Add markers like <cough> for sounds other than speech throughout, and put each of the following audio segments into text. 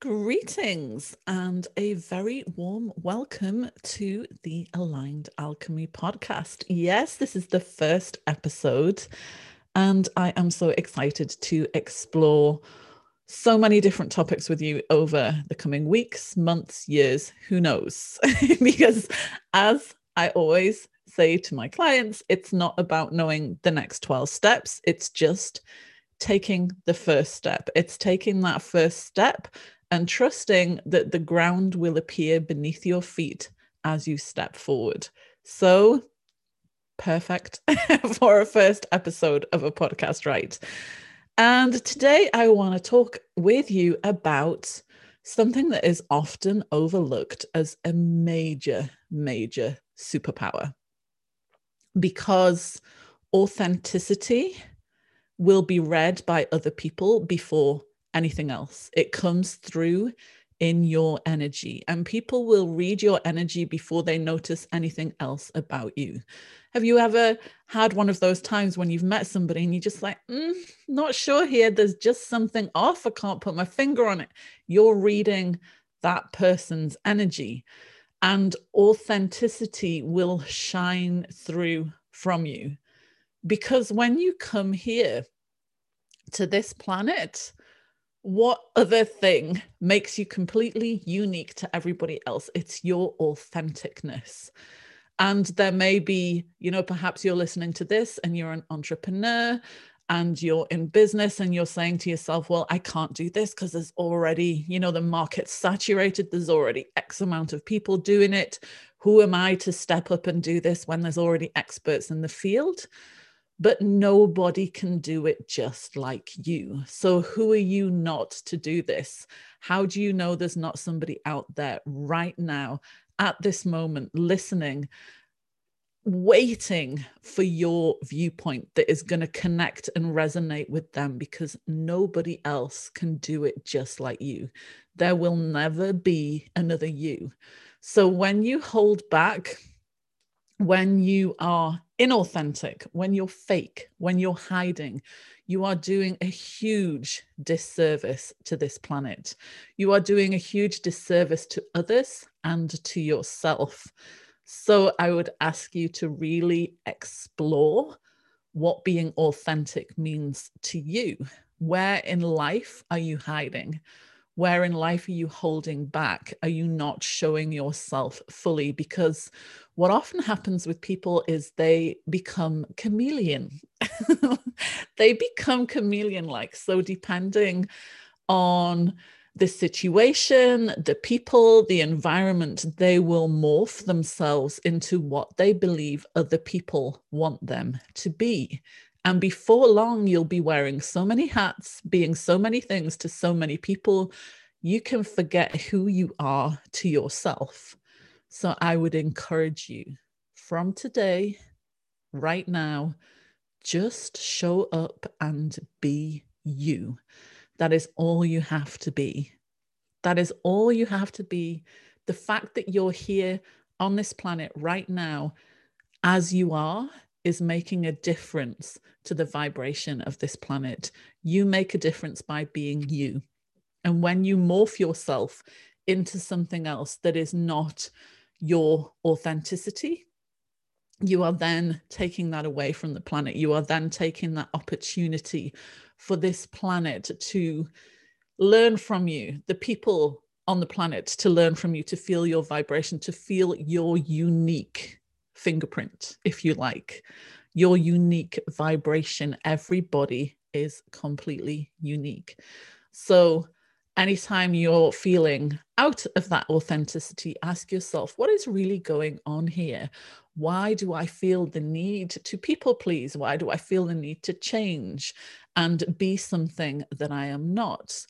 Greetings and a very warm welcome to the Aligned Alchemy podcast. Yes, this is the first episode, and I am so excited to explore so many different topics with you over the coming weeks, months, years, who knows? <laughs> because as I always say to my clients, it's not about knowing the next 12 steps, it's just taking the first step. It's taking that first step and trusting that the ground will appear beneath your feet as you step forward. So, perfect <laughs> for a first episode of a podcast, right? And today I want to talk with you about something that is often overlooked as a major, major superpower. Because authenticity will be read by other people before anything else. It comes through in your energy, and people will read your energy before they notice anything else about you. Have you ever had one of those times when you've met somebody and you're just like, mm, not sure here, there's just something off, I can't put my finger on it? You're reading that person's energy, and authenticity will shine through from you. Because when you come here to this planet, what other thing makes you completely unique to everybody else? It's your authenticness. And there may be, you know, perhaps you're listening to this and you're an entrepreneur and you're in business and you're saying to yourself, well, I can't do this because there's already, you know, the market's saturated. There's already X amount of people doing it. Who am I to step up and do this when there's already experts in the field? But nobody can do it just like you. So, who are you not to do this? How do you know there's not somebody out there right now at this moment listening, waiting for your viewpoint that is going to connect and resonate with them because nobody else can do it just like you? There will never be another you. So, when you hold back, when you are inauthentic, when you're fake, when you're hiding, you are doing a huge disservice to this planet. You are doing a huge disservice to others and to yourself. So I would ask you to really explore what being authentic means to you. Where in life are you hiding? Where in life are you holding back? Are you not showing yourself fully? Because what often happens with people is they become chameleon. <laughs> they become chameleon like. So, depending on the situation, the people, the environment, they will morph themselves into what they believe other people want them to be. And before long, you'll be wearing so many hats, being so many things to so many people, you can forget who you are to yourself. So I would encourage you from today, right now, just show up and be you. That is all you have to be. That is all you have to be. The fact that you're here on this planet right now, as you are, is making a difference to the vibration of this planet. You make a difference by being you. And when you morph yourself into something else that is not your authenticity, you are then taking that away from the planet. You are then taking that opportunity for this planet to learn from you, the people on the planet to learn from you, to feel your vibration, to feel your unique fingerprint, if you like, your unique vibration. Everybody is completely unique. So, anytime you're feeling out of that authenticity, ask yourself, what is really going on here? Why do I feel the need to people please? Why do I feel the need to change and be something that I am not?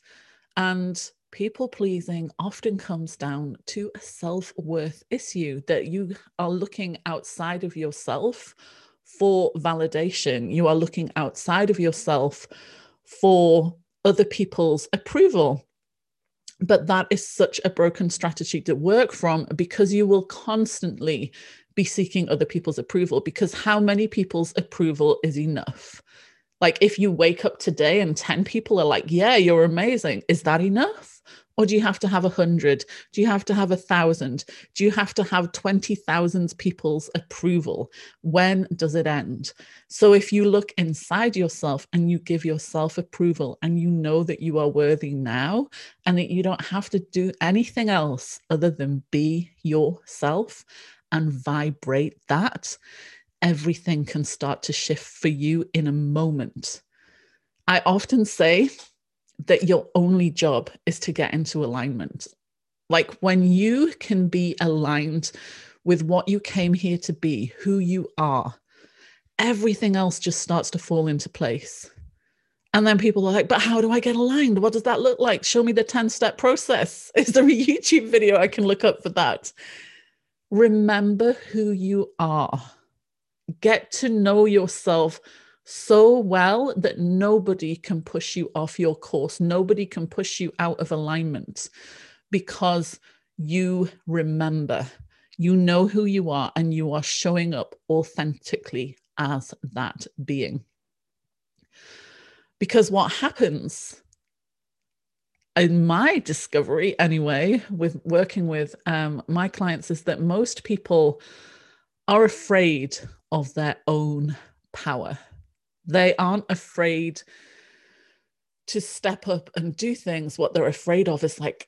And people pleasing often comes down to a self worth issue that you are looking outside of yourself for validation. You are looking outside of yourself for other people's approval. But that is such a broken strategy to work from because you will constantly be seeking other people's approval. Because how many people's approval is enough? Like if you wake up today and 10 people are like, yeah, you're amazing, is that enough? Or do you have to have a hundred? Do you have to have a thousand? Do you have to have 20,000 people's approval? When does it end? So if you look inside yourself and you give yourself approval and you know that you are worthy now and that you don't have to do anything else other than be yourself and vibrate that, everything can start to shift for you in a moment. I often say, that your only job is to get into alignment. Like when you can be aligned with what you came here to be, who you are, everything else just starts to fall into place. And then people are like, but how do I get aligned? What does that look like? Show me the 10 step process. <laughs> Is there a YouTube video I can look up for that? Remember who you are. Get to know yourself so well that nobody can push you off your course. Nobody can push you out of alignment because you remember, you know who you are, and you are showing up authentically as that being. Because what happens in my discovery, anyway, with working with um, my clients, is that most people are afraid of their own power they aren't afraid to step up and do things. What they're afraid of is like,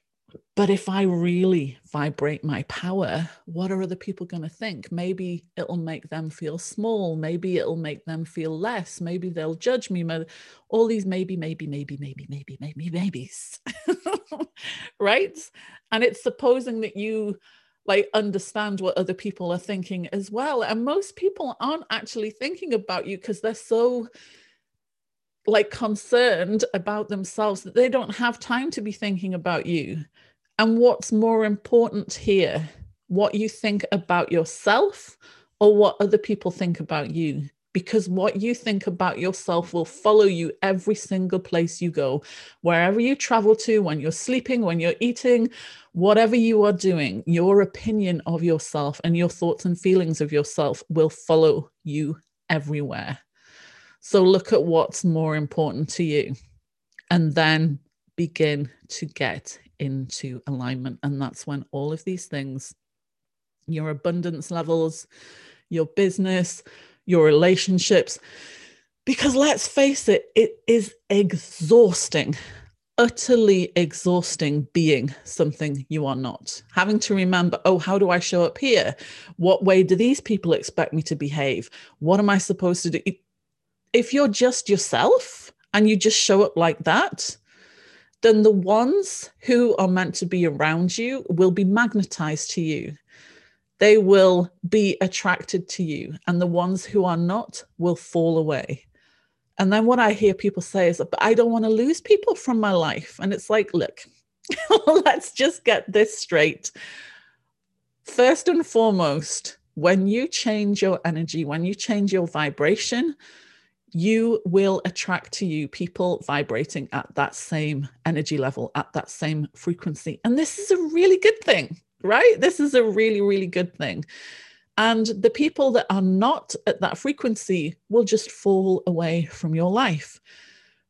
but if I really vibrate my power, what are other people going to think? Maybe it'll make them feel small. Maybe it'll make them feel less. Maybe they'll judge me. All these maybe, maybe, maybe, maybe, maybe, maybe, maybes. <laughs> right? And it's supposing that you like understand what other people are thinking as well and most people aren't actually thinking about you because they're so like concerned about themselves that they don't have time to be thinking about you. And what's more important here what you think about yourself or what other people think about you because what you think about yourself will follow you every single place you go, wherever you travel to, when you're sleeping, when you're eating, whatever you are doing, your opinion of yourself and your thoughts and feelings of yourself will follow you everywhere. So look at what's more important to you and then begin to get into alignment. And that's when all of these things, your abundance levels, your business, your relationships. Because let's face it, it is exhausting, utterly exhausting being something you are not. Having to remember, oh, how do I show up here? What way do these people expect me to behave? What am I supposed to do? If you're just yourself and you just show up like that, then the ones who are meant to be around you will be magnetized to you they will be attracted to you, and the ones who are not will fall away. And then what I hear people say is, but I don't want to lose people from my life. And it's like, look, <laughs> let's just get this straight. First and foremost, when you change your energy, when you change your vibration, you will attract to you people vibrating at that same energy level, at that same frequency. And this is a really good thing right? This is a really, really good thing. And the people that are not at that frequency will just fall away from your life.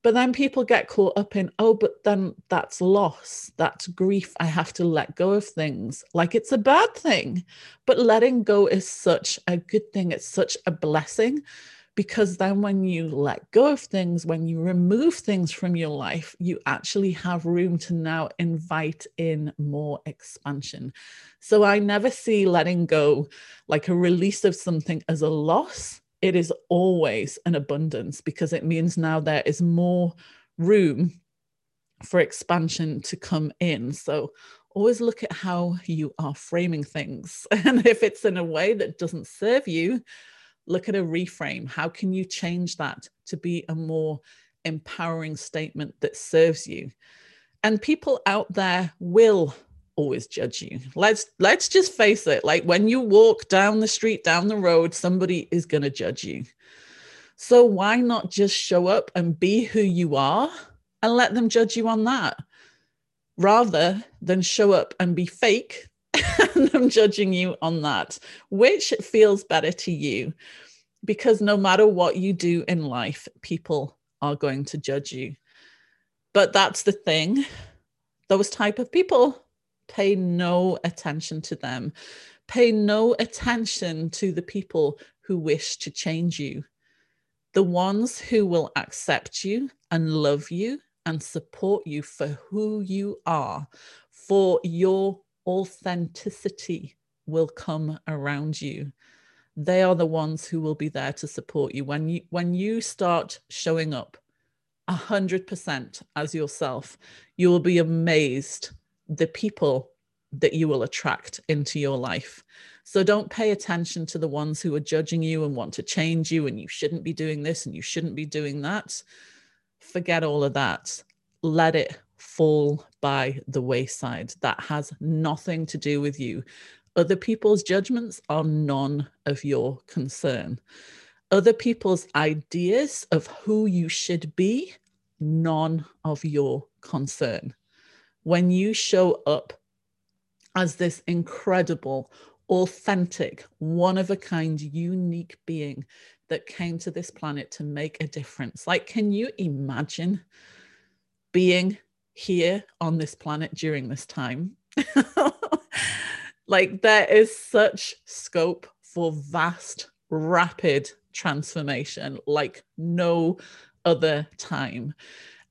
But then people get caught up in, oh, but then that's loss, that's grief. I have to let go of things like it's a bad thing. But letting go is such a good thing, it's such a blessing because then when you let go of things, when you remove things from your life, you actually have room to now invite in more expansion. So I never see letting go like a release of something as a loss. It is always an abundance because it means now there is more room for expansion to come in. So always look at how you are framing things. <laughs> And if it's in a way that doesn't serve you, look at a reframe. How can you change that to be a more empowering statement that serves you? And people out there will always judge you. Let's let's just face it. Like when you walk down the street, down the road, somebody is going to judge you. So why not just show up and be who you are and let them judge you on that? Rather than show up and be fake and <laughs> I'm judging you on that. Which feels better to you? Because no matter what you do in life, people are going to judge you. But that's the thing those type of people, pay no attention to them. Pay no attention to the people who wish to change you. The ones who will accept you and love you and support you for who you are, for your authenticity will come around you. They are the ones who will be there to support you. When you when you start showing up 100% as yourself, you will be amazed the people that you will attract into your life. So don't pay attention to the ones who are judging you and want to change you and you shouldn't be doing this and you shouldn't be doing that. Forget all of that. Let it fall by the wayside. That has nothing to do with you. Other people's judgments are none of your concern. Other people's ideas of who you should be, none of your concern. When you show up as this incredible, authentic, one of a kind, unique being that came to this planet to make a difference. Like, can you imagine being here on this planet during this time? <laughs> like, there is such scope for vast, rapid transformation like no other time.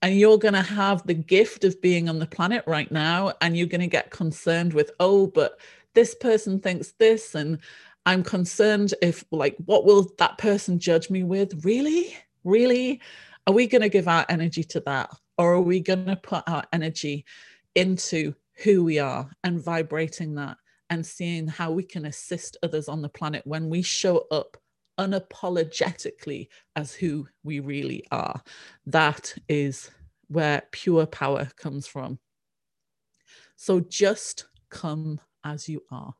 And you're going to have the gift of being on the planet right now and you're going to get concerned with oh but this person thinks this and i'm concerned if like what will that person judge me with? Really? Really? Are we going to give our energy to that or are we going to put our energy into who we are and vibrating that and seeing how we can assist others on the planet when we show up unapologetically as who we really are. That is where pure power comes from. So just come as you are.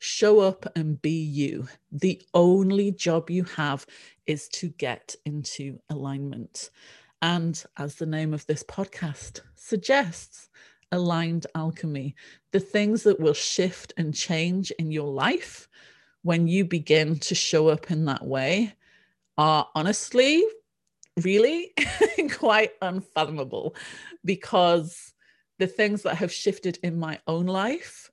Show up and be you. The only job you have is to get into alignment. And as the name of this podcast suggests, aligned alchemy, the things that will shift and change in your life when you begin to show up in that way are honestly really <laughs> quite unfathomable because the things that have shifted in my own life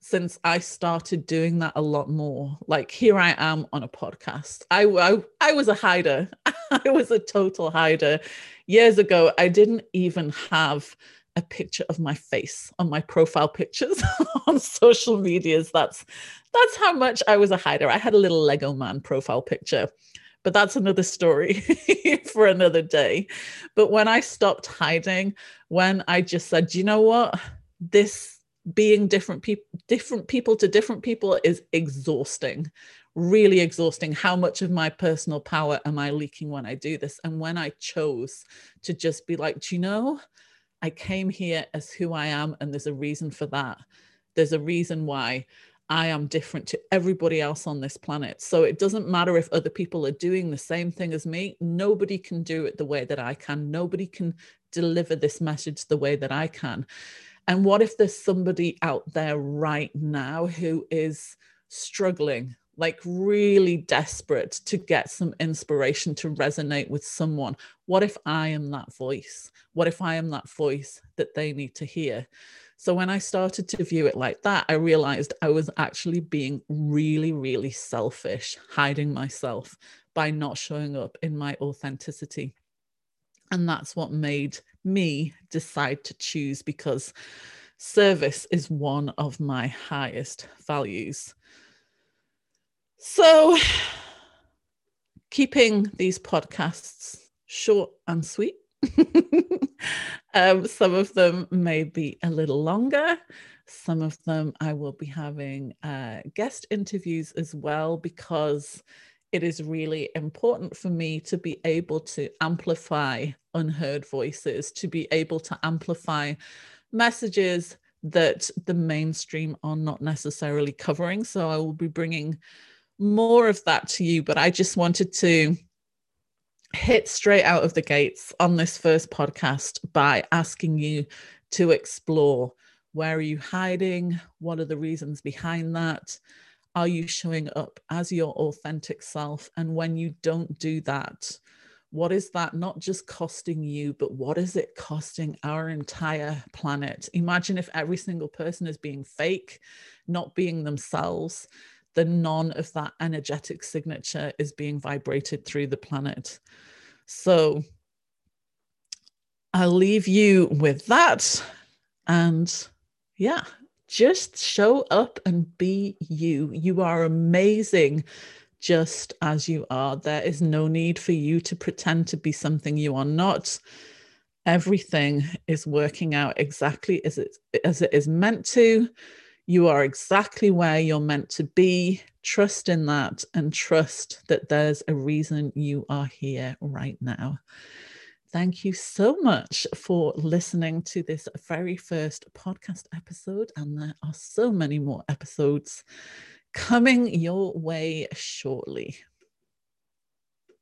since I started doing that a lot more. Like here I am on a podcast. I, I, I was a hider. <laughs> I was a total hider. Years ago, I didn't even have a picture of my face on my profile pictures <laughs> on social medias. That's that's how much I was a hider. I had a little Lego man profile picture, but that's another story <laughs> for another day. But when I stopped hiding, when I just said, you know what, this being different people, different people to different people is exhausting really exhausting how much of my personal power am i leaking when i do this and when i chose to just be like do you know I came here as who I am, and there's a reason for that. There's a reason why I am different to everybody else on this planet. So it doesn't matter if other people are doing the same thing as me. Nobody can do it the way that I can. Nobody can deliver this message the way that I can. And what if there's somebody out there right now who is struggling like really desperate to get some inspiration to resonate with someone. What if I am that voice? What if I am that voice that they need to hear? So when I started to view it like that, I realized I was actually being really, really selfish, hiding myself by not showing up in my authenticity. And that's what made me decide to choose because service is one of my highest values. So, keeping these podcasts short and sweet. <laughs> um, some of them may be a little longer. Some of them I will be having uh, guest interviews as well because it is really important for me to be able to amplify unheard voices, to be able to amplify messages that the mainstream are not necessarily covering. So I will be bringing more of that to you, but I just wanted to hit straight out of the gates on this first podcast by asking you to explore where are you hiding? What are the reasons behind that? Are you showing up as your authentic self? And when you don't do that, what is that not just costing you, but what is it costing our entire planet? Imagine if every single person is being fake, not being themselves, then none of that energetic signature is being vibrated through the planet. So I'll leave you with that. And yeah, just show up and be you. You are amazing just as you are. There is no need for you to pretend to be something you are not. Everything is working out exactly as it, as it is meant to. You are exactly where you're meant to be. Trust in that and trust that there's a reason you are here right now. Thank you so much for listening to this very first podcast episode. And there are so many more episodes coming your way shortly.